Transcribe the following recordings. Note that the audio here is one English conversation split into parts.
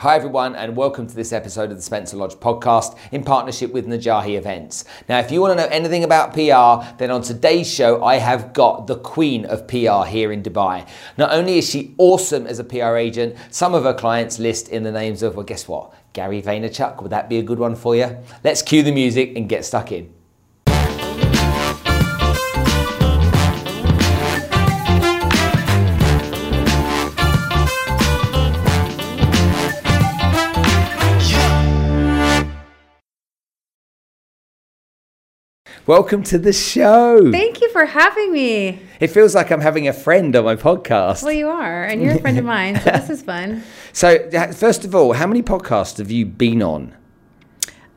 Hi, everyone, and welcome to this episode of the Spencer Lodge podcast in partnership with Najahi Events. Now, if you want to know anything about PR, then on today's show, I have got the queen of PR here in Dubai. Not only is she awesome as a PR agent, some of her clients list in the names of, well, guess what? Gary Vaynerchuk. Would that be a good one for you? Let's cue the music and get stuck in. Welcome to the show. Thank you for having me. It feels like I'm having a friend on my podcast. Well, you are, and you're a friend of mine, so this is fun. So, first of all, how many podcasts have you been on?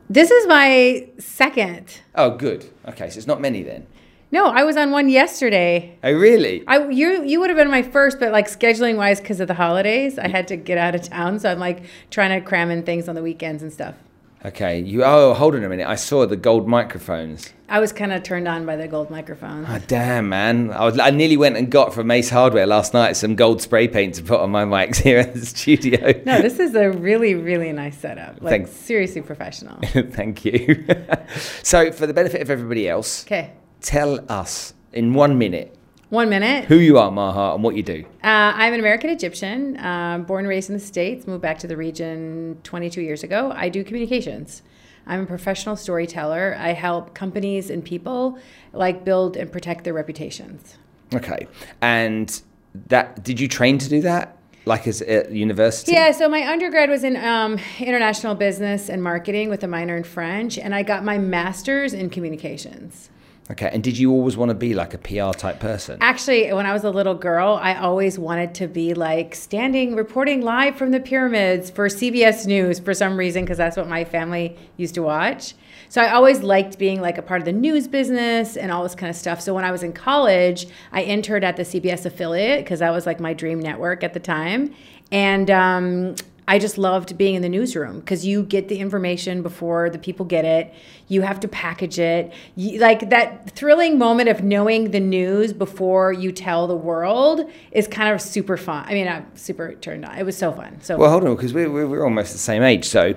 This is my second. Oh, good. Okay, so it's not many then. No, I was on one yesterday. Oh, really? I you you would have been my first, but like scheduling wise, because of the holidays, I had to get out of town, so I'm like trying to cram in things on the weekends and stuff. Okay. You. Oh, hold on a minute. I saw the gold microphones. I was kind of turned on by the gold microphones. Oh, damn, man. I was. I nearly went and got from Ace Hardware last night some gold spray paint to put on my mics here in the studio. No, this is a really really nice setup. Like Thanks. seriously professional. Thank you. so, for the benefit of everybody else, Okay, tell us in one minute one minute. who you are, Maha, and what you do. Uh, I'm an American Egyptian, uh, born and raised in the States, moved back to the region 22 years ago. I do communications. I'm a professional storyteller. I help companies and people like build and protect their reputations. Okay. And that did you train to do that? Like as at university? Yeah, so my undergrad was in um, international business and marketing with a minor in French, and I got my master's in communications. Okay. And did you always want to be like a PR type person? Actually, when I was a little girl, I always wanted to be like standing, reporting live from the pyramids for CBS News for some reason, because that's what my family used to watch. So I always liked being like a part of the news business and all this kind of stuff. So when I was in college, I entered at the CBS affiliate because that was like my dream network at the time. And um, I just loved being in the newsroom because you get the information before the people get it. You have to package it. You, like that thrilling moment of knowing the news before you tell the world is kind of super fun. I mean, I'm super turned on. It was so fun. So Well, hold on, because we're, we're, we're almost the same age. So,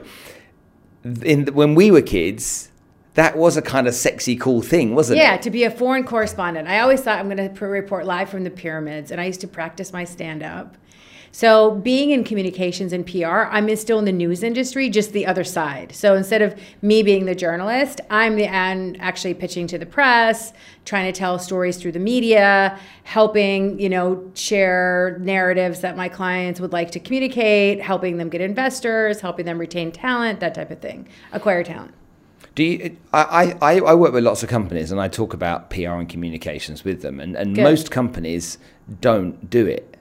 in when we were kids, that was a kind of sexy, cool thing, wasn't yeah, it? Yeah, to be a foreign correspondent. I always thought I'm going to report live from the pyramids, and I used to practice my stand up. So, being in communications and PR, I'm still in the news industry, just the other side. So, instead of me being the journalist, I'm the and actually pitching to the press, trying to tell stories through the media, helping, you know, share narratives that my clients would like to communicate, helping them get investors, helping them retain talent, that type of thing, acquire talent. Do you, I, I, I work with lots of companies and I talk about PR and communications with them, and, and Good. most companies don't do it.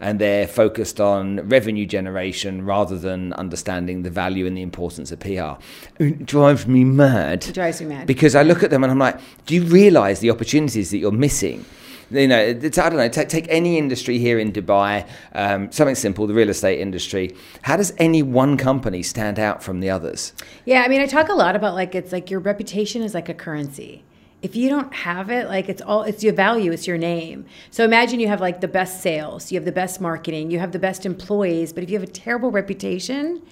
And they're focused on revenue generation rather than understanding the value and the importance of PR. It drives me mad. It drives me mad. Because I look at them and I'm like, do you realize the opportunities that you're missing? You know, it's, I don't know, take, take any industry here in Dubai, um, something simple, the real estate industry. How does any one company stand out from the others? Yeah, I mean, I talk a lot about like it's like your reputation is like a currency. If you don't have it, like it's all it's your value, it's your name. So imagine you have like the best sales, you have the best marketing, you have the best employees, but if you have a terrible reputation,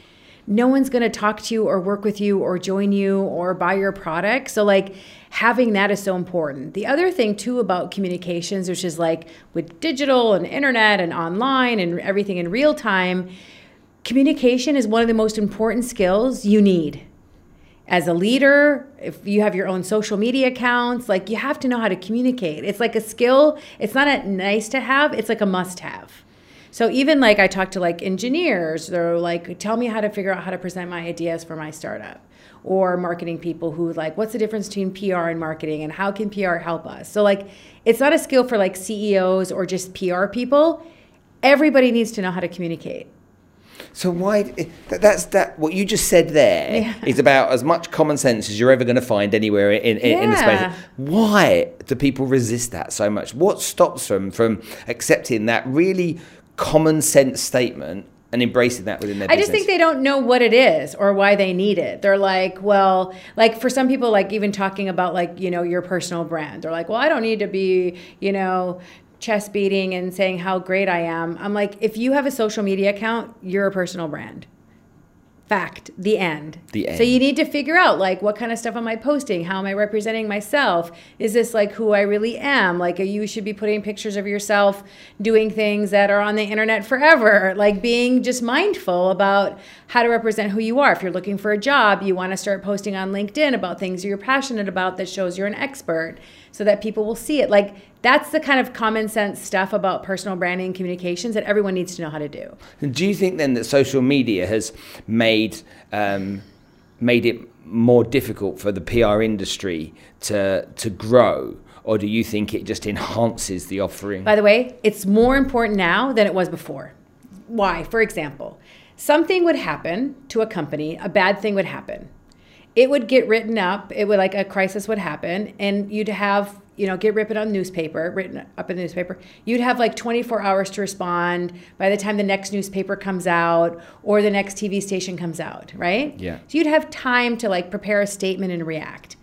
no one's going to talk to you or work with you or join you or buy your product. So like having that is so important. The other thing too about communications, which is like with digital and internet and online and everything in real time, communication is one of the most important skills you need as a leader, if you have your own social media accounts, like you have to know how to communicate. It's like a skill. It's not a nice to have, it's like a must have. So even like I talk to like engineers, they're like, tell me how to figure out how to present my ideas for my startup. Or marketing people who like, what's the difference between PR and marketing and how can PR help us? So like it's not a skill for like CEOs or just PR people. Everybody needs to know how to communicate. So why? That, that's that. What you just said there is Yeah. about as much common sense as you're ever going to find anywhere in, in, in the space. Why do people resist that so much? What stops them from accepting that really common sense statement and embracing that within their I business? just think they don't know what it is or why they need it. They're like, well, like for some people, like even talking about like, you know, your personal brand. They're like, well, I don't need to be, you know, chest beating and saying how great I am. I'm like, if you have a social media account, you're a personal brand. Fact. The end. The end. So you need to figure out like what kind of stuff am I posting? How am I representing myself? Is this like who I really am? Like you should be putting pictures of yourself doing things that are on the internet forever. Like being just mindful about how to represent who you are. If you're looking for a job, you want to start posting on LinkedIn about things you're passionate about that shows you're an expert so that people will see it. Like that's the kind of common sense stuff about personal branding and communications that everyone needs to know how to do. Do you think then that social media has made um, made it more difficult for the PR industry to to grow, or do you think it just enhances the offering? By the way, it's more important now than it was before. Why? For example, something would happen to a company, a bad thing would happen. It would get written up, it would like a crisis would happen, and you'd have, you know, get written on newspaper, written up in the newspaper. You'd have like 24 hours to respond by the time the next newspaper comes out or the next TV station comes out, right? Yeah. So you'd have time to like prepare a statement and react.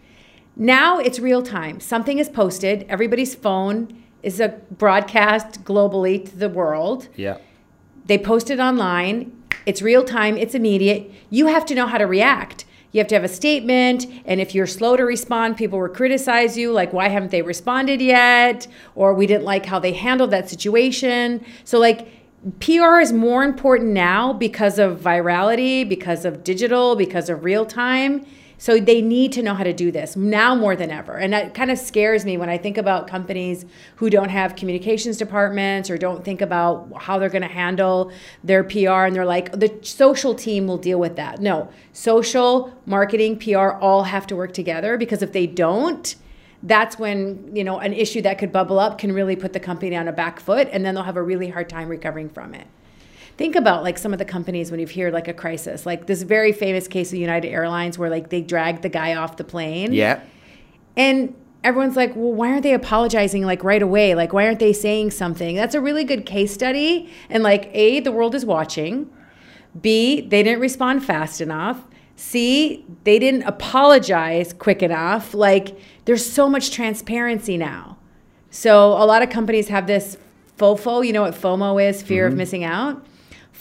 Now it's real time. Something is posted, everybody's phone is a broadcast globally to the world. yeah. They post it online. It's real time, it's immediate. You have to know how to react. You have to have a statement, and if you're slow to respond, people will criticize you like, why haven't they responded yet? Or we didn't like how they handled that situation. So, like, PR is more important now because of virality, because of digital, because of real time. So they need to know how to do this now more than ever. And that kind of scares me when I think about companies who don't have communications departments or don't think about how they're going to handle their PR and they're like the social team will deal with that. No, social, marketing, PR all have to work together because if they don't, that's when, you know, an issue that could bubble up can really put the company on a back foot and then they'll have a really hard time recovering from it think about like some of the companies when you've heard like a crisis like this very famous case of united airlines where like they dragged the guy off the plane Yeah. and everyone's like well why aren't they apologizing like right away like why aren't they saying something that's a really good case study and like a the world is watching b they didn't respond fast enough c they didn't apologize quick enough like there's so much transparency now so a lot of companies have this FOFO. You know what FOMO is? Fear of mm-hmm. missing out.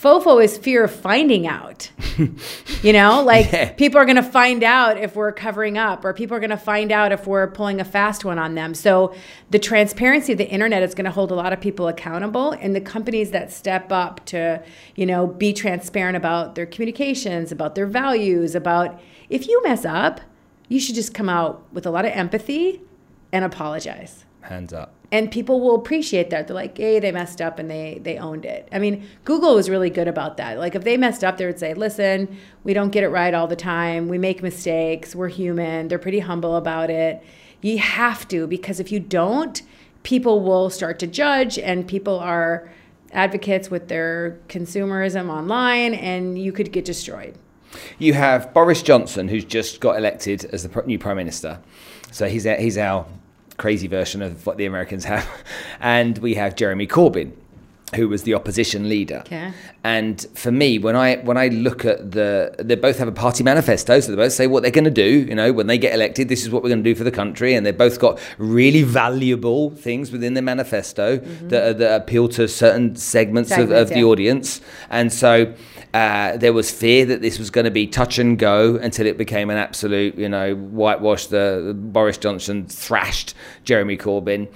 FOFO is fear of finding out. you know, like Yeah. people are going to find out if we're covering up, or people are going to find out if we're pulling a fast one on them. So the transparency of the internet is going to hold a lot of people accountable, and the companies that step up to, you know, be transparent about their communications, about their values, about if you mess up, you should just come out with a lot of empathy and apologize Hands up. And people will appreciate that. They're like, "Hey, they messed up and they they owned it." I mean, Google was really good about that. Like, if they messed up, they would say, "Listen, we don't get it right all the time. We make mistakes. We're human." They're pretty humble about it. You have to because if you don't, people will start to judge, and people are advocates with their consumerism online, and you could get destroyed. You have Boris Johnson, who's just got elected as the new prime minister. So he's he's our crazy version of what the Americans have, and we have Jeremy Corbyn, who was the opposition leader. Okay. And for me, when I when I look at the, they both have a party manifesto, so they both say what they're going to do. You know, when they get elected, this is what we're going to do for the country, and they've both got really valuable things within their manifesto mm-hmm. that, that appeal to certain segments, of, Segments, of the yeah. audience. And so uh, there was fear that this was going to be touch and go until it became an absolute, you know, whitewash. The Boris Johnson thrashed Jeremy Corbyn,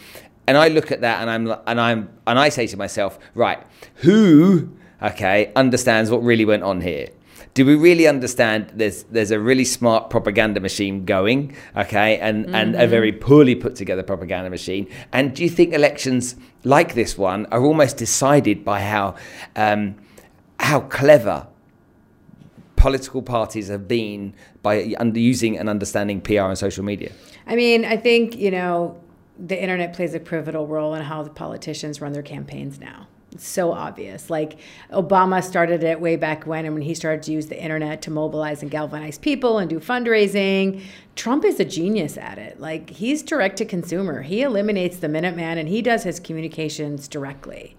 and I look at that and I'm and I'm and I say to myself, right, who, okay, understands what really went on here? Do we really understand there's there's a really smart propaganda machine going, okay, and, and a very poorly put together propaganda machine? And do you think elections like this one are almost decided by how um, how clever political parties have been by using and understanding PR and social media? I mean, I think, you know, the internet plays a pivotal role in how the politicians run their campaigns now. It's so obvious. Like Obama started it way back when, and when he started to use the internet to mobilize and galvanize people and do fundraising. Trump is a genius at it. Like he's direct to consumer. He eliminates the Minuteman and he does his communications directly.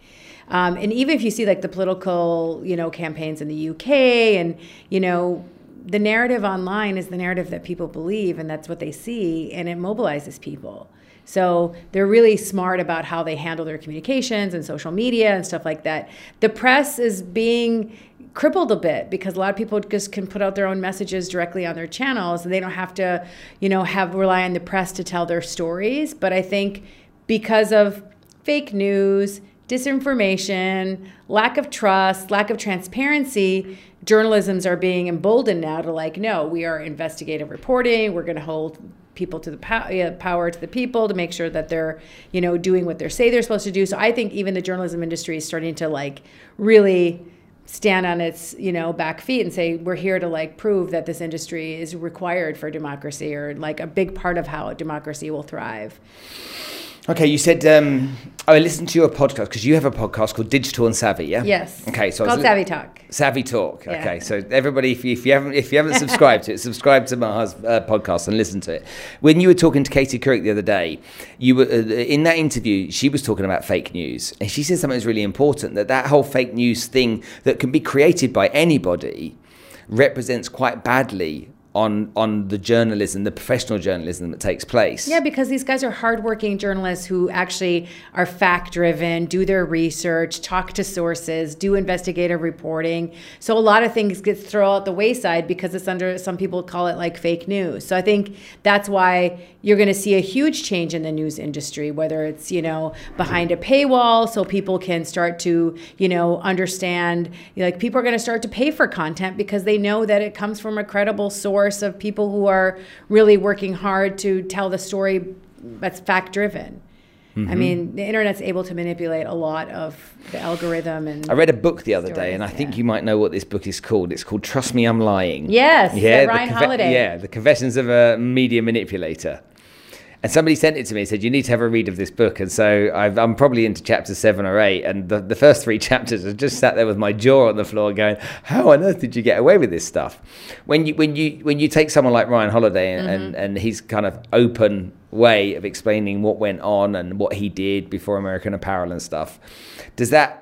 Um, and even if you see like the political, you know, campaigns in the UK and, you know, the narrative online is the narrative that people believe and that's what they see and it mobilizes people So they're really smart about how they handle their communications and social media and stuff like that. The press is being crippled a bit because a lot of people just can put out their own messages directly on their channels and they don't have to, you know, have rely on the press to tell their stories. But I think because of fake news, disinformation, lack of trust, lack of transparency, journalisms are being emboldened now to like, no, we are investigative reporting. We're going to hold people to the pow- power to the people to make sure that they're, you know, doing what they say they're supposed to do. So I think even the journalism industry is starting to like really stand on its you know back feet and say we're here to like prove that this industry is required for democracy or like a big part of how democracy will thrive Okay, you said um, oh, I listened to your podcast because you have a podcast called Digital and Savvy, yeah? Yes. Okay, so it's called Savvy Talk. Savvy Talk. Yeah. Okay, so everybody, if you, if you haven't if you haven't subscribed to it, subscribe to Maha's uh, podcast and listen to it. When you were talking to Katie Couric the other day, you were uh, in that interview. She was talking about fake news, and she said something that's really important. That that whole fake news thing that can be created by anybody represents quite badly on on the journalism, the professional journalism that takes place. Yeah, because these guys are hardworking journalists who actually are fact driven, do their research, talk to sources, do investigative reporting. So a lot of things get thrown out the wayside because it's under some people call it like fake news. So I think that's why you're going to see a huge change in the news industry, whether it's you know behind a paywall, so people can start to you know understand. Like people are going to start to pay for content because they know that it comes from a credible source of people who are really working hard to tell the story that's fact driven. Mm-hmm. I mean, the internet's able to manipulate a lot of the algorithm and. I read a book the other stories, day, and I yeah. think you might know what this book is called. It's called "Trust Me, I'm Lying." Yes, yeah, Ryan conve- Holiday. Yeah, the Confessions of a Media Manipulator. And somebody sent it to me and said, You need to have a read of this book. And so i am probably into chapter seven or eight. And the, the first three chapters, I just sat there with my jaw on the floor going, How on earth did you get away with this stuff? When you, when you, when you take someone like Ryan Holiday and, mm-hmm. and, and his kind of open way of explaining what went on and what he did before American Apparel and stuff, does that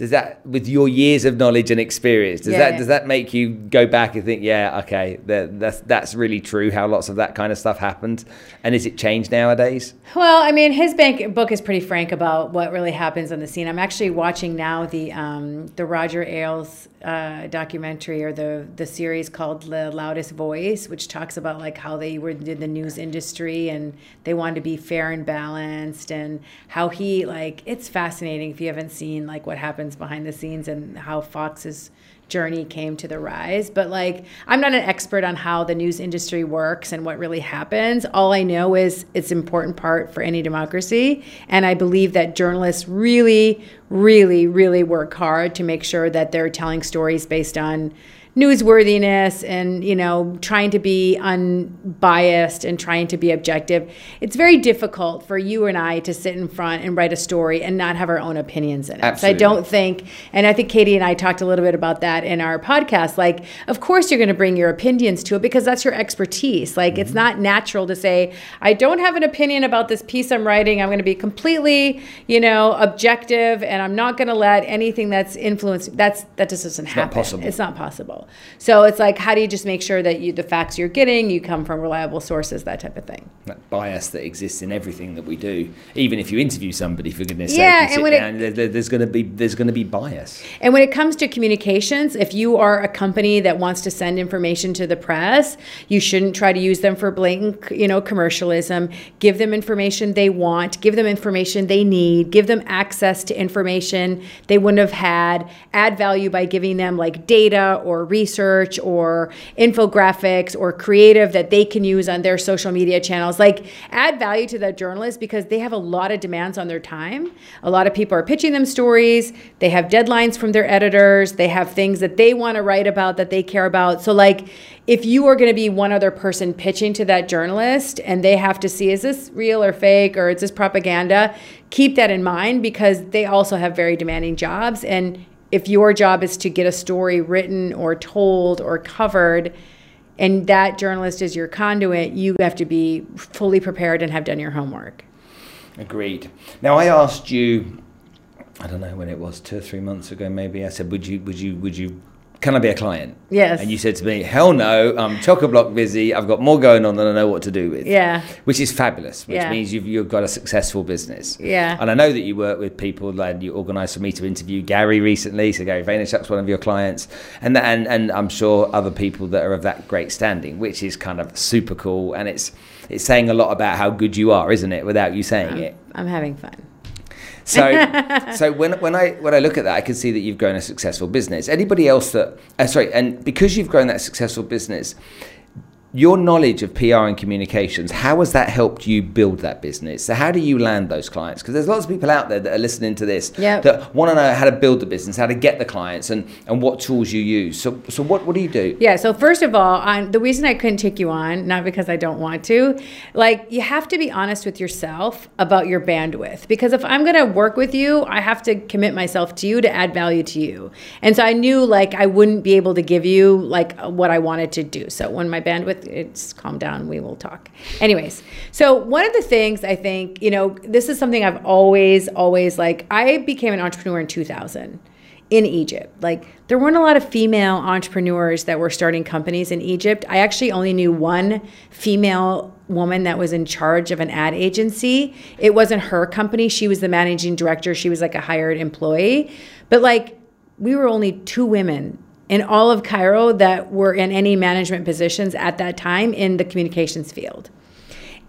does that with your years of knowledge and experience does yeah, that yeah. does that make you go back and think yeah okay that, that's that's really true how lots of that kind of stuff happened? And is it changed nowadays? Well i mean his bank book is pretty frank about what really happens on the scene. I'm actually watching now the um, the roger ailes uh, documentary or the the series called the loudest voice which talks about like how they were in the news industry and they wanted to be fair and balanced and how he like it's fascinating if you haven't seen like what happens behind the scenes and how Fox's journey came to the rise. But like, I'm not an expert on how the news industry works and what really happens. All I know is it's an important part for any democracy. And I believe that journalists really, really, really work hard to make sure that they're telling stories based on newsworthiness and you know trying to be unbiased and trying to be objective it's very difficult for you and i to sit in front and write a story and not have our own opinions in it. Absolutely. so i don't think and i think katie and i talked a little bit about that in our podcast like of course you're going to bring your opinions to it because that's your expertise. Like mm-hmm. it's not natural to say i don't have an opinion about this piece i'm writing. I'm going to be completely you know objective and i'm not going to let anything that's influenced that's that just doesn't it's happen. it's not possible so it's like, how do you just make sure that you, the facts you're getting, you come from reliable sources, that type of thing. That bias that exists in everything that we do, even if you interview somebody, for goodness yeah, sake, and when down, it, there's going to be there's going to be bias. And when it comes to communications, if you are a company that wants to send information to the press, you shouldn't try to use them for blatant, you know, commercialism. Give them information they want. Give them information they need. Give them access to information they wouldn't have had. Add value by giving them like data or research or infographics or creative that they can use on their social media channels. Like add value to that journalist because they have a lot of demands on their time. A lot of people are pitching them stories. They have deadlines from their editors. They have things that they want to write about that they care about. So like if you are going to be one other person pitching to that journalist and they have to see is this real or fake or is this propaganda, keep that in mind because they also have very demanding jobs and if your job is to get a story written or told or covered and that journalist is your conduit, you have to be fully prepared and have done your homework. Agreed. Now I asked you I don't know when it was, two or three months ago maybe, I said, Would you would you would you can I be a client? Yes. And you said to me, hell no, I'm chock a block busy. I've got more going on than I know what to do with. Yeah. Which is fabulous, which Yeah. means you've, you've got a successful business. Yeah. And I know that you work with people, like you organised for me to interview Gary recently. So Gary Vaynerchuk's one of your clients. And, that, and, and I'm sure other people that are of that great standing, which is kind of super cool. And it's, it's saying a lot about how good you are, isn't it, without you saying it? I'm having fun. So, so when when I when I look at that, I can see that you've grown a successful business. Anybody else that, uh, sorry, and because you've grown that successful business, your knowledge of PR and communications, how has that helped you build that business? So, how do you land those clients? Because there's lots of people out there that are listening to this Yep. that want to know how to build the business, how to get the clients, and and what tools you use. So, so what what do you do? Yeah. So first of all, on the reason I couldn't take you on, not because I don't want to, like you have to be honest with yourself about your bandwidth. Because if I'm going to work with you, I have to commit myself to you to add value to you. And so I knew like I wouldn't be able to give you like what I wanted to do. So when my bandwidth it's calm down, we will talk. Anyways, so one of the things I think you know this is something I've always always like. I became an entrepreneur in 2000 in Egypt. Like there weren't a lot of female entrepreneurs that were starting companies in Egypt. I actually only knew one female woman that was in charge of an ad agency. It wasn't her company. She was the managing director. She was like a hired employee. But like we were only two women in all of Cairo that were in any management positions at that time in the communications field.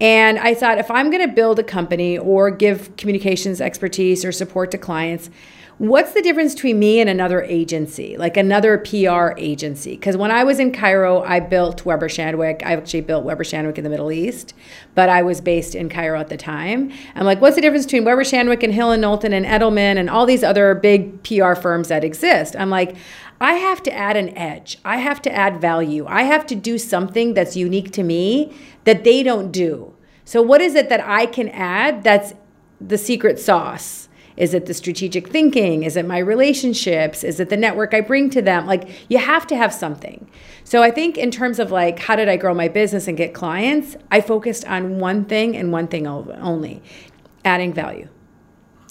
And I thought if I'm going to build a company or give communications expertise or support to clients, what's the difference between me and another agency, like another PR agency? Because when I was in Cairo, I built Weber Shandwick. I actually built Weber Shandwick in the Middle East, but I was based in Cairo at the time. I'm like, what's the difference between Weber Shandwick and Hill and Knowlton and Edelman and all these other big PR firms that exist? I'm like, I have to add an edge. I have to add value. I have to do something that's unique to me that they don't do. So, what is it that I can add that's the secret sauce? Is it the strategic thinking? Is it my relationships? Is it the network I bring to them? Like, you have to have something. So, I think in terms of like, how did I grow my business and get clients? I focused on one thing and one thing only adding value.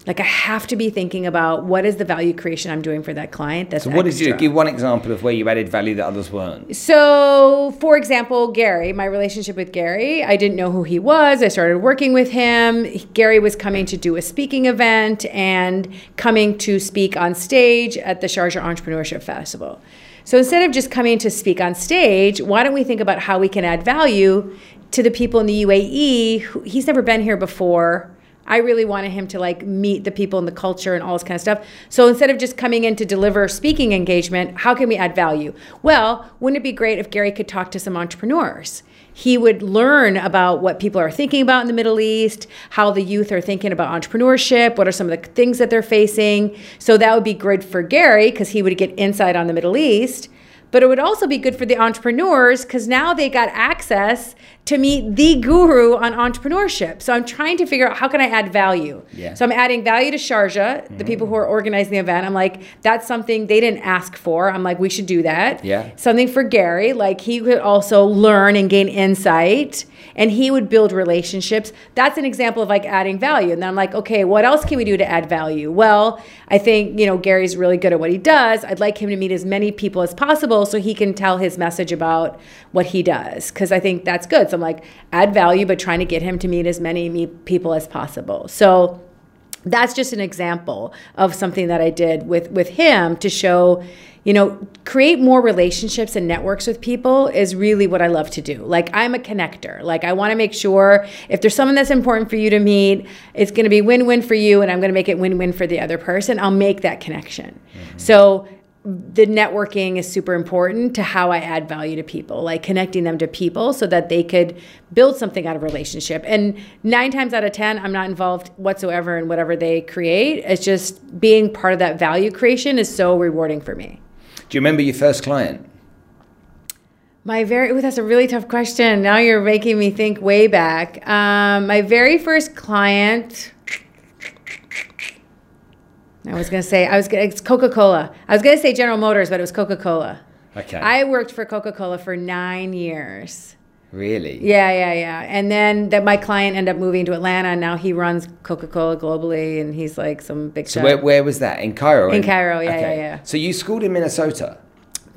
Like I have to be thinking about what is the value creation I'm doing for that client. That's So, what did you extra. give one example of where you added value that others weren't? So, for example, Gary, my relationship with Gary, I didn't know who he was. I started working with him. Gary was coming to do a speaking event and coming to speak on stage at the Sharjah Entrepreneurship Festival. So, instead of just coming to speak on stage, why don't we think about how we can add value to the people in the UAE? Who, he's never been here before. I really wanted him to like meet the people and the culture and all this kind of stuff. So instead of just coming in to deliver speaking engagement, how can we add value? Well, wouldn't it be great if Gary could talk to some entrepreneurs? He would learn about what people are thinking about in the Middle East, how the youth are thinking about entrepreneurship, what are some of the things that they're facing. So that would be good for Gary because he would get insight on the Middle East. But it would also be good for the entrepreneurs because now they got access to meet the guru on entrepreneurship. So I'm trying to figure out how can I add value. Yeah. So I'm adding value to Sharjah, the people who are mm. organizing the event. I'm like, that's something they didn't ask for. I'm like, we should do that. Yeah. Something for Gary, like he could also learn and gain insight and he would build relationships. That's an example of like adding value. And then I'm like, okay, what else can we do to add value? Well, I think, you know, Gary's really good at what he does. I'd like him to meet as many people as possible so he can tell his message about what he does. Cause I think that's good. So I'm like, add value, but trying to get him to meet as many people as possible. So that's just an example of something that I did with with him to show, you know, create more relationships and networks with people is really what I love to do. Like I'm a connector. Like I want to make sure if there's someone that's important for you to meet, it's going to be win-win for you and I'm going to make it win-win for the other person. I'll make that connection. Mm-hmm. So the networking is super important to how I add value to people, like connecting them to people so that they could build something out of relationship. And nine times out of 10, I'm not involved whatsoever in whatever they create. It's just being part of that value creation is so rewarding for me. Do you remember your first client? My very, ooh, that's a really tough question. Now you're making me think way back. Um, my very first client, I was going to say, I was gonna, it's Coca Cola. I was going to say General Motors, but it was Coca Cola. Okay. I worked for Coca Cola for nine years. Really? Yeah, yeah, yeah. And then that my client ended up moving to Atlanta, and now he runs Coca Cola globally, and he's like some big So shot. where, where was that? In Cairo? In Cairo, yeah, yeah, yeah. So you schooled in Minnesota?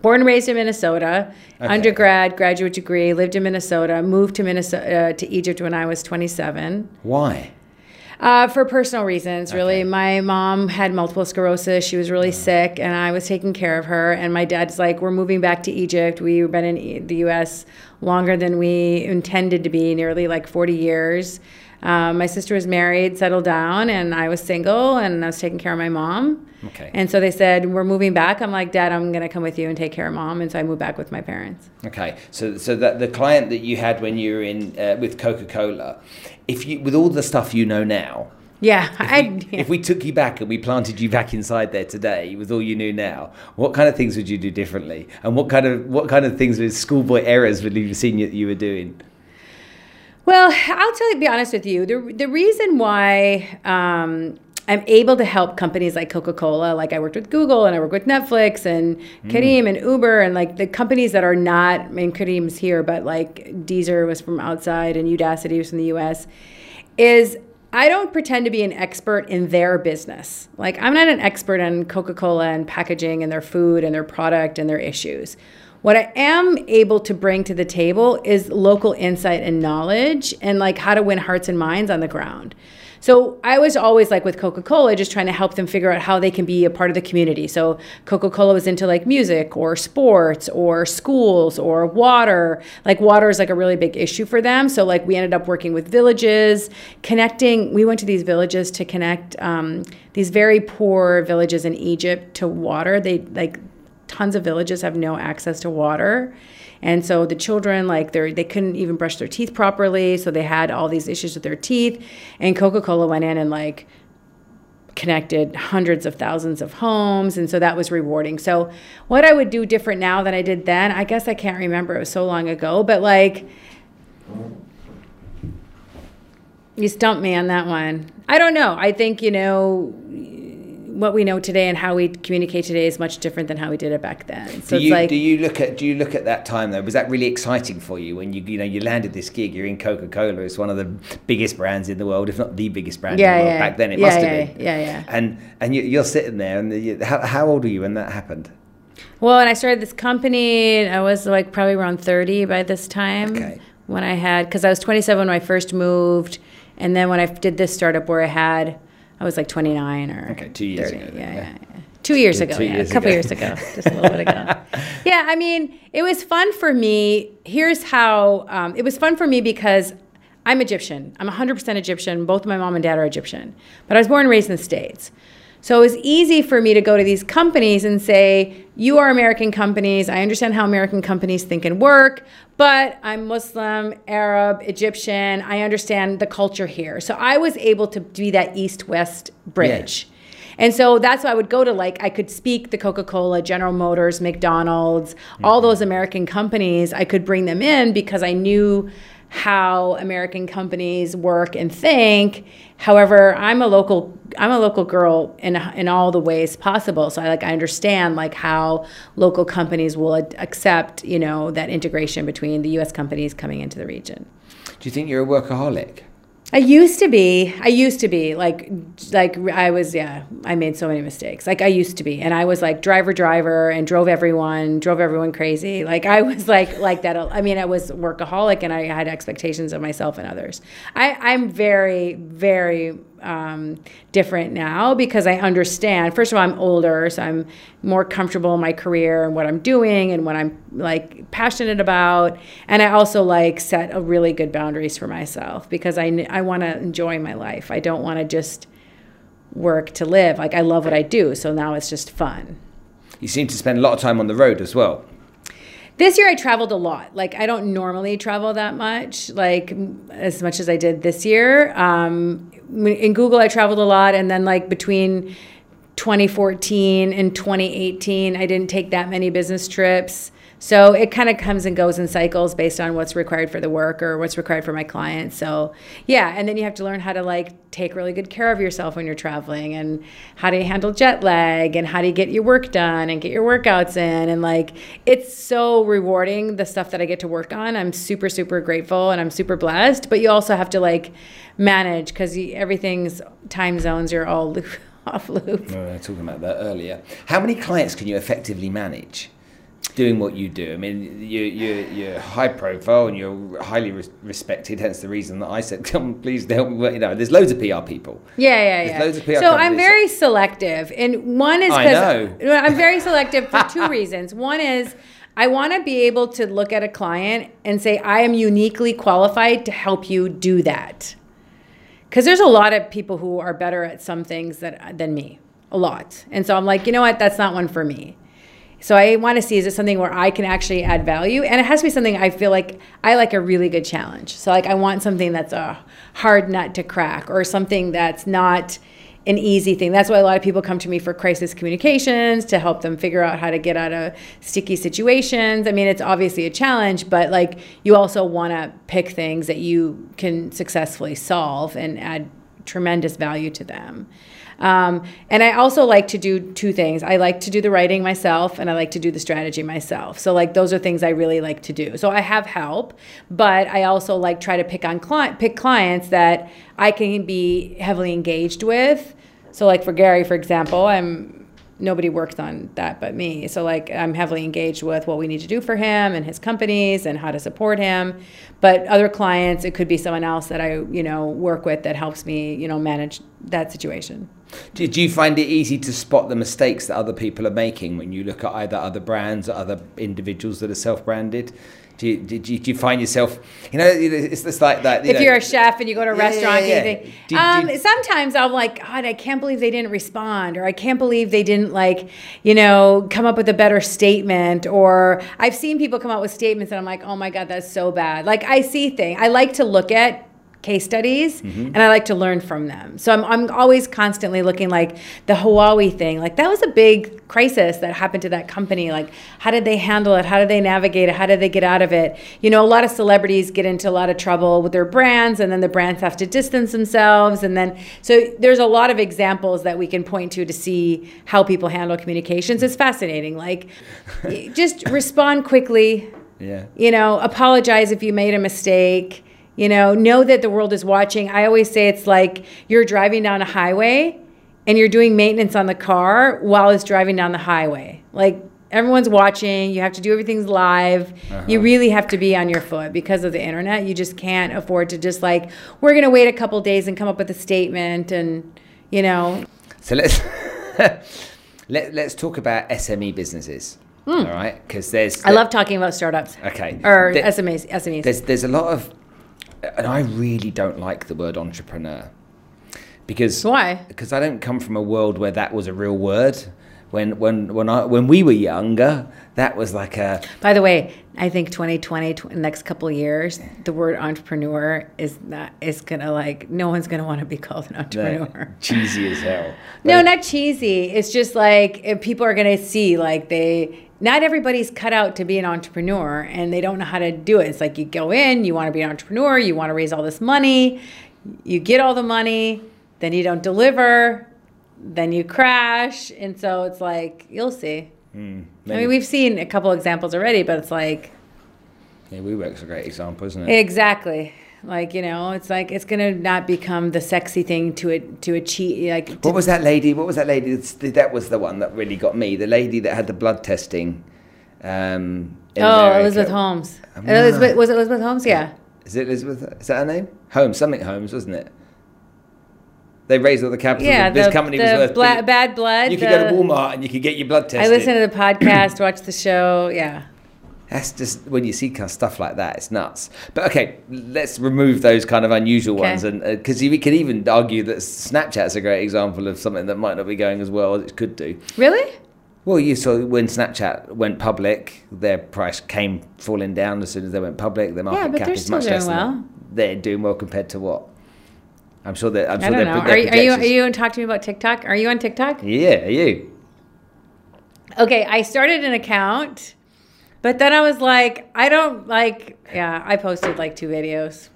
Born and raised in Minnesota, okay. undergrad, graduate degree, lived in Minnesota, moved to Minnesota uh, to Egypt when I was 27. Why? Uh, for personal reasons, really. My mom had multiple sclerosis. She was really sick, and I was taking care of her. And my dad's like, We're moving back to Egypt. We've been in E- the US longer than we intended to be, nearly like 40 years. Um, my sister was married, settled down, and I was single, and I was taking care of my mom. Okay. And so they said, We're moving back. I'm like, Dad, I'm going to come with you and take care of mom. And so I moved back with my parents. Okay, so so that the client that you had when you were in uh, with Coca Cola, if you with all the stuff you know now, Yeah. I, if we took you back and we planted you back inside there today with all you knew now, what kind of things would you do differently? And what kind of what kind of things with schoolboy errors would you have seen you, you were doing? Well, I'll tell you, be honest with you. The, the reason why um, I'm able to help companies like Coca Cola, like I worked with Google and I work with Netflix and Careem and Uber and like the companies that are not, I mean, Careem's here, but like Deezer was from outside and Udacity was from the US, is I don't pretend to be an expert in their business. Like, I'm not an expert on Coca Cola and packaging and their food and their product and their issues. What I am able to bring to the table is local insight and knowledge and like how to win hearts and minds on the ground. So I was always like with Coca Cola, just trying to help them figure out how they can be a part of the community. So Coca Cola was into like music or sports or schools or water. Like water is like a really big issue for them. So like we ended up working with villages, connecting. We went to these villages to connect um, these very poor villages in Egypt to water. They like tons of villages have no access to water. And so the children, like they they couldn't even brush their teeth properly, so they had all these issues with their teeth. And Coca Cola went in and like connected hundreds of thousands of homes, and so that was rewarding. So what I would do different now than I did then, I guess I can't remember. It was so long ago, but like. You stumped me on that one. I don't know. I think, you know, what we know today and how we communicate today is much different than how we did it back then. So do it's you like do you look at do you look at that time though? Was that really exciting for you when you you know you landed this gig? You're in Coca Cola. It's one of the biggest brands in the world, if not the biggest brand Yeah, in the world. yeah. Back then, it Yeah, must have been. yeah, yeah. And and you, you're sitting there, and you, how, how old were you when that happened? Well, when I started this company, I was like probably around 30 by this time. Okay. When I had, because I was 27 when I first moved. And then when I did this startup where I had, I was like 29 or. Okay, two years 30. ago Yeah, yeah. yeah, yeah. Two years ago, two yeah. years a couple ago. years ago, just a little bit ago. Yeah, I mean, it was fun for me. Here's how um, it was fun for me because I'm Egyptian. I'm 100% Egyptian. Both my mom and dad are Egyptian. But I was born and raised in the States. So it was easy for me to go to these companies and say, You are American companies. I understand how American companies think and work, but I'm Muslim, Arab, Egyptian. I understand the culture here. So I was able to be that east west bridge. And so that's why I would go to like I could speak the Coca-Cola, General Motors, McDonald's, all mm-hmm. those American companies. I could bring them in because I knew how American companies work and think. However, I'm a local I'm a local girl in in all the ways possible. So I like I understand like how local companies will ad- accept, you know, that integration between the US companies coming into the region. Do you think you're a workaholic? I used to be. I used to be like, like I was. Yeah, I made so many mistakes. Like I used to be, and I was like driver, driver, and drove everyone, drove everyone crazy. Like I was like, like that. I mean, I was workaholic, and I had expectations of myself and others. I, I'm very, very um, different now because I understand. First of all, I'm older, so I'm more comfortable in my career and what I'm doing and what I'm like passionate about. And I also like set a really good boundaries for myself because I I want to enjoy my life. I don't want to just work to live. Like I love what I do, so now it's just fun. You seem to spend a lot of time on the road as well. This year I traveled a lot. Like I don't normally travel that much, like as much as I did this year. Um, in Google I traveled a lot, and then like between 2014 and 2018, I didn't take that many business trips. So it kind of comes and goes in cycles based on what's required for the work or what's required for my clients. So yeah, and then you have to learn how to like take really good care of yourself when you're traveling and how do you handle jet lag and how do you get your work done and get your workouts in and like it's so rewarding the stuff that I get to work on. I'm super super grateful and I'm super blessed, but you also have to like manage cuz everything's time zones are all off loop. We were talking about that earlier. How many clients can you effectively manage? Doing what you do. I mean, you, you, you're high profile and you're highly res- respected. Hence the reason that I said, "Come, please help me." You know, there's loads of PR people. Yeah, yeah, There's yeah. loads of PR so I'm very selective, and one is because. I'm very selective for two reasons. One is I want to be able to look at a client and say I am uniquely qualified to help you do that. Because there's a lot of people who are better at some things that, than me, a lot, and so I'm like, you know what, that's not one for me. So I want to see is it something where I can actually add value, and it has to be something I feel like I like a really good challenge. So like I want something that's a hard nut to crack, or something that's not an easy thing. That's why a lot of people come to me for crisis communications to help them figure out how to get out of sticky situations. I mean, it's obviously a challenge, but like you also want to pick things that you can successfully solve and add tremendous value to them. Um, and I also like to do two things. I like to do the writing myself, and I like to do the strategy myself. So like those are things I really like to do. So I have help, but I also like try to pick on client pick clients that I can be heavily engaged with. So like for Gary, for example, I'm nobody works on that but me. So like I'm heavily engaged with what we need to do for him and his companies and how to support him. But other clients, it could be someone else that I, you know, work with that helps me, you know, manage that situation. Do, do you find it easy to spot the mistakes that other people are making when you look at either other brands or other individuals that are self-branded? Do you, do, you, do you find yourself, you know, it's just like that. You if know, you're a chef and you go to a Yeah, restaurant yeah, yeah. think, Do- um, do- sometimes I'm like, God, I can't believe they didn't respond, or I can't believe they didn't like, you know, come up with a better statement, or I've seen people come up with statements and I'm like, oh my God, that's so bad. Like I see things. I like to look at case studies Mm-hmm. and I like to learn from them. So I'm, I'm always constantly looking like the Huawei thing, like that was a big crisis that happened to that company. Like how did they handle it? How did they navigate it? How did they get out of it? You know, a lot of celebrities get into a lot of trouble with their brands and then the brands have to distance themselves. And then, so there's a lot of examples that we can point to to see how people handle communications. It's fascinating. Like just respond quickly yeah. you know, apologize if you made a mistake. You know, know that the world is watching. I always say it's like you're driving down a highway and you're doing maintenance on the car while it's driving down the highway. Like everyone's watching, you have to do everything's live. You uh-huh. really have to be on your foot because of the internet. You just can't afford to just like we're going to wait a couple days and come up with a statement and, you know, So let's let, let's talk about SME businesses. Hmm. All right, because there's. I love talking about startups. Okay. Or There- SMEs, SMEs. there's there's a lot of and I really don't like the word entrepreneur because Why? because I don't come from a world where that was a real word when when when I when we were younger that was like a By the way, I think 2020, tw- next couple of years, the word entrepreneur is not is gonna like no one's gonna want to be called an entrepreneur. cheesy as hell No, But- not cheesy. It's just like if people are gonna see like they. Not everybody's cut out to be an entrepreneur, and they don't know how to do it. It's like you go in, you want to be an entrepreneur, you want to raise all this money, you get all the money, then you don't deliver, then you crash, and so it's like you'll see. Hmm, I mean, we've seen a couple examples already, but it's like yeah, WeWork's a great example isn't it Exactly. Like you know, it's like it's gonna not become the sexy thing to it to achieve. Like to, What was that lady? What was that lady? That was the one that really got me. The lady that had the blood testing. Um, in oh, America. Elizabeth Holmes. Um, Elizabeth was it Elizabeth Holmes? Yeah. Is it Elizabeth? Is that her name? Holmes, something Holmes, wasn't it? They raised all the capital. Yeah. this the, company the was worth. bla- bad blood. you could go to Walmart and you could get your blood tested. I listened to the podcast, watched the show. Yeah. That's just when you see kind of stuff like that, it's nuts. But okay, let's remove those kind of unusual Okay. ones, and uh, because we could even argue that Snapchat's a great example of something that might not be going as well as it could do. Really? Well, you saw when Snapchat went public, their price came falling down as soon as they went public. Their market but cap is much doing less well. They're doing well compared to what? I'm sure that I'm I sure don't their, know. Are, you- are you are you talking to me about TikTok? Are you on TikTok? Yeah, are you. Okay, I started an account, but then I was like, I don't like. Yeah, I posted like two videos.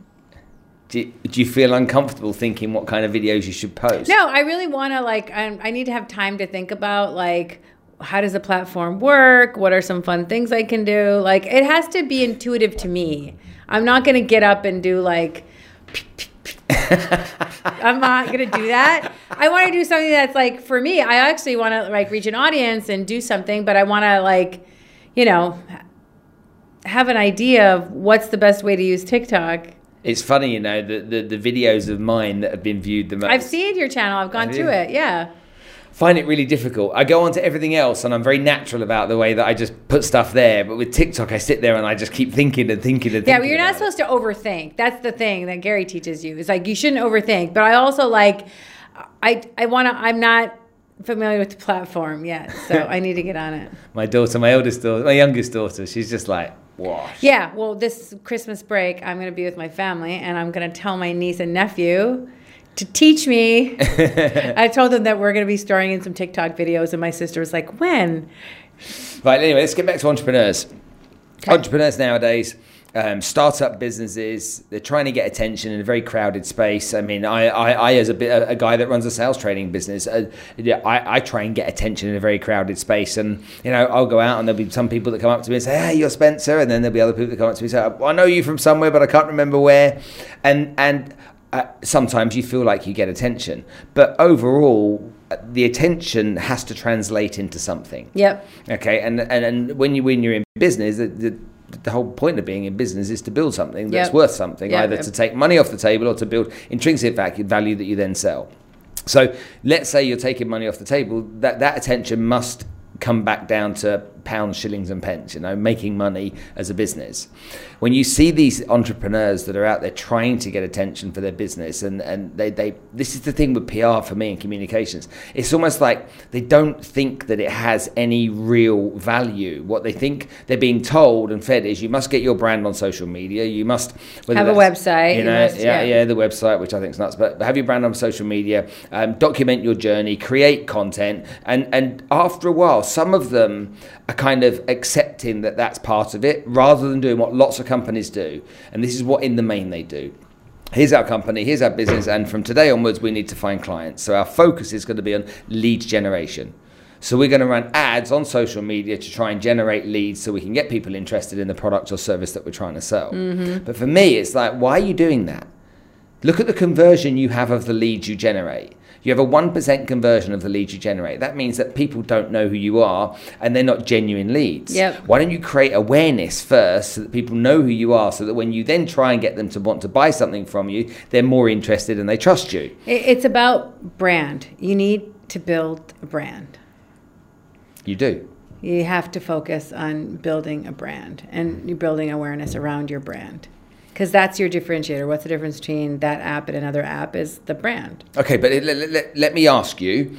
Do you, do you feel uncomfortable thinking what kind of videos you should post? No, I really want to like. I, I need to have time to think about like how does the platform work? What are some fun things I can do? Like it has to be intuitive to me. I'm not gonna get up and do like. I'm not gonna do that. I want to do something that's like for me. I actually want to like reach an audience and do something, but I want to like, you know, have an idea of what's the best way to use TikTok. It's funny, you know, the, the, the videos of mine that have been viewed the most. I've seen your channel. I've gone through it. Yeah. find it really difficult. I go on to everything else and I'm very natural about the way that I just put stuff there. But with TikTok, I sit there and I just keep thinking and thinking and thinking. Yeah, but you're not it. supposed to overthink. That's the thing that Gary teaches you. It's like you shouldn't overthink. But I also like, I I want to. I'm not familiar with the platform yet, so I need to get on it. My daughter, my eldest daughter, my youngest daughter, she's just like, wash. Yeah. Well, this Christmas break, I'm going to be with my family, and I'm going to tell my niece and nephew to teach me. I told them that we're going to be starring in some TikTok videos, and my sister was like, "When?" Right, anyway, let's get back to entrepreneurs. Entrepreneurs nowadays, um, startup businesses, they're trying to get attention in a very crowded space. I mean, I, I, I as a, a guy that runs a sales training business, uh, I, I try and get attention in a very crowded space. And, you know, I'll go out and there'll be some people that come up to me and say, hey, you're Spencer. And then there'll be other people that come up to me and say, I know you from somewhere, but I can't remember where. And, and, uh, sometimes you feel like you get attention, but overall, the attention has to translate into something. Yep. Okay, and and, and when you when you're in business, the, the the whole point of being in business is to build something that's Yep. worth something, Yep, either to take money off the table or to build intrinsic value, value that you then sell. So let's say you're taking money off the table, that that attention must come back down to pounds, shillings, and pence. You know, making money as a business. When you see these entrepreneurs that are out there trying to get attention for their business, and and they they this is the thing with PR for me and communications. It's almost like they don't think that it has any real value. What they think they're being told and fed is you must get your brand on social media. You must Have a website, You you know, must- yeah, yeah. yeah, the website, which I think is nuts, but have your brand on social media, um, document your journey, create content, and and after a while, some of them are kind of accepting that that's part of it, rather than doing what lots of companies do, and this is what in the main they do. Here's our company, here's our business, and from today onwards, we need to find clients. So our focus is going to be on lead generation. So we're going to run ads on social media to try and generate leads so we can get people interested in the product or service that we're trying to sell. Mm-hmm. But for me, it's like, why are you doing that? Look at the conversion you have of the leads you generate. You have a 1% conversion of the leads you generate. That means that people don't know who you are and they're not genuine leads. Yep. Why don't you create awareness first so that people know who you are so that when you then try and get them to want to buy something from you, they're more interested and they trust you? It's about brand. You need to build a brand. You do. You have to focus on building a brand and you're building awareness around your brand. Because that's your differentiator. What's the difference between that app and another app is the brand. Okay, but let, let- let, let me ask you.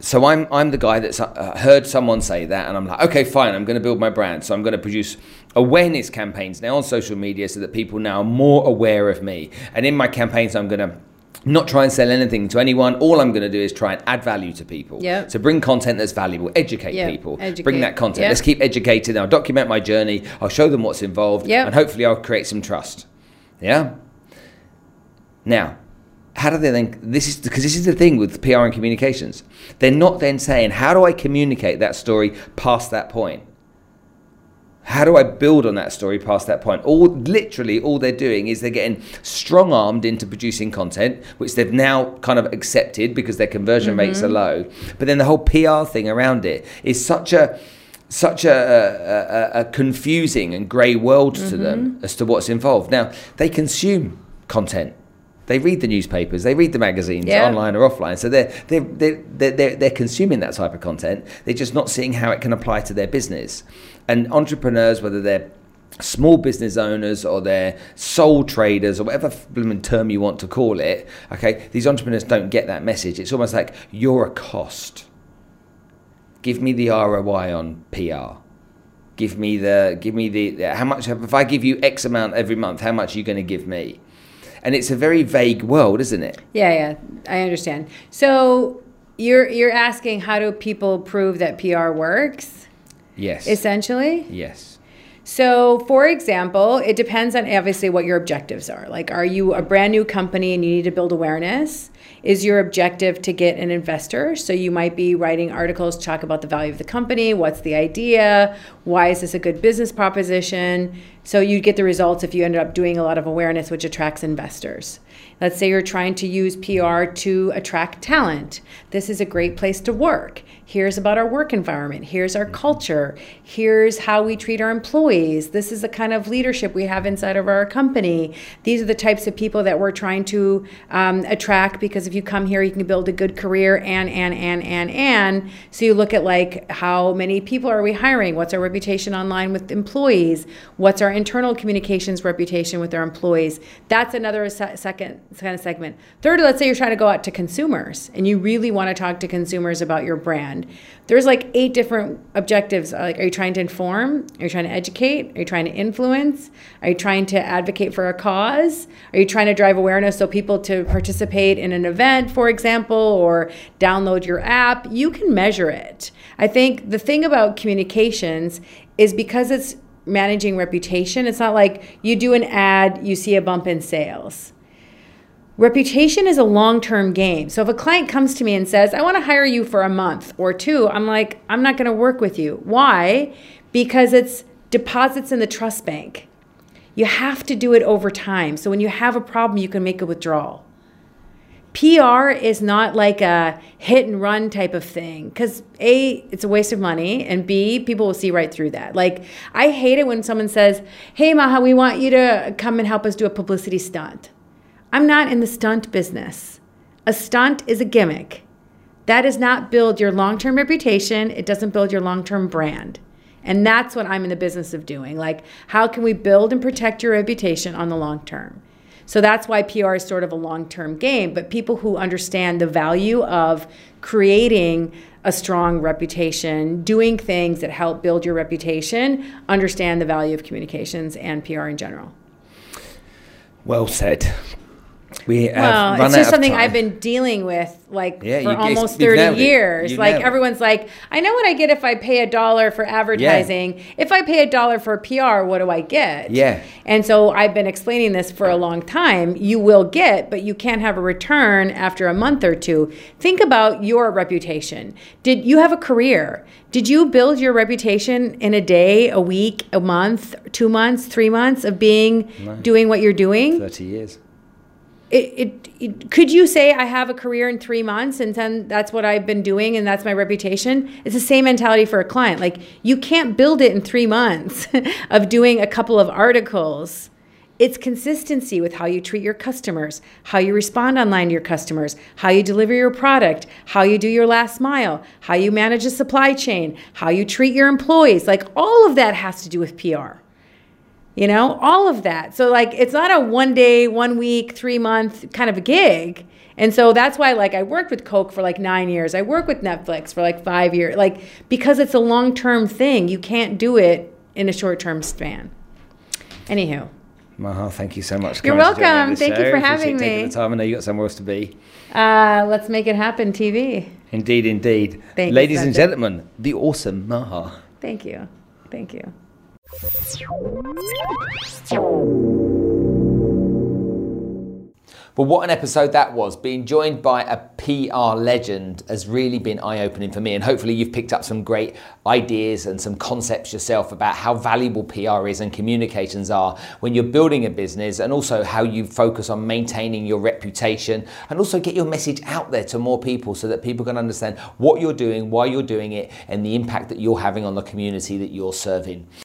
So I'm I'm the guy that's uh, heard someone say that, and I'm like, okay, fine. I'm going to build my brand, so I'm going to produce awareness campaigns now on social media, so that people now are more aware of me. And in my campaigns, I'm going to not try and sell anything to anyone. All I'm going to do is try and add value to people. Yep. So bring content that's valuable, educate Yep, people, educate. bring that content. Yep. Let's keep educated. I'll document my journey. I'll show them what's involved, Yep. and hopefully I'll create some trust. Yeah. Now, how do they then? This is because this is the thing with PR and communications. They're not then saying, "How do I communicate that story past that point? How do I build on that story past that point?" All literally, all they're doing is they're getting strong armed into producing content, which they've now kind of accepted because their conversion mm-hmm. rates are low. But then the whole PR thing around it is such a such a, a, a, a confusing and grey world to them mm-hmm. as to what's involved. Now they consume content. They read the newspapers, they read the magazines, Yeah. online or offline. So they're, they're, they're, they're, they're, they're consuming that type of content. They're just not seeing how it can apply to their business. And entrepreneurs, whether they're small business owners or they're sole traders or whatever term you want to call it, okay, these entrepreneurs don't get that message. It's almost like you're a cost. Give me the ROI on PR. Give me the give me the how much if I give you X amount every month, how much are you going to give me? And it's a very vague world, isn't it? Yeah, yeah, I understand. So you're you're asking how do people prove that PR works? Yes. Essentially. yes. So, for example, it depends on obviously what your objectives are. Like, are you a brand new company and you need to build awareness? Is your objective to get an investor? So you might be writing articles to talk about the value of the company, what's the idea, why is this a good business proposition? So you'd get the results if you ended up doing a lot of awareness, which attracts investors. Let's say you're trying to use PR to attract talent. This is a great place to work. Here's about our work environment. Here's our culture. Here's how we treat our employees. This is the kind of leadership we have inside of our company. These are the types of people that we're trying to um, attract because if you come here, you can build a good career and, and, and, and, and. So you look at like how many people are we hiring? What's our reputation online with employees? What's our internal communications reputation with our employees? That's another se- second kind of segment. Third, let's say you're trying to go out to consumers and you really want to talk to consumers about your brand. There's like eight different objectives. Uh, like, are you trying to inform? Are you trying to educate? Are you trying to influence? Are you trying to advocate for a cause? Are you trying to drive awareness so people to participate in an event, for example, or download your app? You can measure it. I think the thing about communications is because it's managing reputation, it's not like you do an ad, you see a bump in sales Reputation is a long term game. So if a client comes to me and says, I want to hire you for a month or two, I'm like, I'm not going to work with you. Why? Because it's deposits in the trust bank. You have to do it over time. So when you have a problem, you can make a withdrawal. PR is not like a hit and run type of thing because A, it's a waste of money, and B, people will see right through that. Like, I hate it when someone says, Hey, Maha, we want you to come and help us do a publicity stunt. I'm not in the stunt business. A stunt is a gimmick. That does not build your long term reputation, it doesn't build your long term brand. And that's what I'm in the business of doing. Like, how can we build and protect your reputation on the long term? So that's why PR is sort of a long term game. But people who understand the value of creating a strong reputation, doing things that help build your reputation, understand the value of communications and PR in general. Well said. We well, it's just something I've been dealing with like yeah, for almost 30 years. Like everyone's like, I know what I get if I pay a dollar for advertising. Yeah. If I pay a dollar for PR, what do I get? Yeah. And so I've been explaining this for a long time. You will get, but you can't have a return after a month or two. Think about your reputation. Did you have a career? Did you build your reputation in a day, a week, a month, two months, three months of being no. doing what you're doing? 30 years it, it, it, could you say I have a career in three months and then that's what I've been doing and that's my reputation? It's the same mentality for a client. Like you can't build it in three months of doing a couple of articles. It's consistency with how you treat your customers, how you respond online to your customers, how you deliver your product, how you do your last mile, how you manage a supply chain, how you treat your employees. Like all of that has to do with PR you know, all of that. So like it's not a one day, one week, three month kind of a gig. And so that's why like I worked with Coke for like 9 years. I worked with Netflix for like 5 years. Like because it's a long-term thing, you can't do it in a short-term span. Anywho, Maha, thank you so much. You're welcome. Thank show. you for having me. The time. I know you got somewhere else to be. Uh, let's make it happen, TV. Indeed, indeed. Thank Ladies and gentlemen, the awesome Maha. Thank you. Thank you. But what an episode that was. Being joined by a PR legend has really been eye opening for me. And hopefully, you've picked up some great ideas and some concepts yourself about how valuable PR is and communications are when you're building a business, and also how you focus on maintaining your reputation and also get your message out there to more people so that people can understand what you're doing, why you're doing it, and the impact that you're having on the community that you're serving.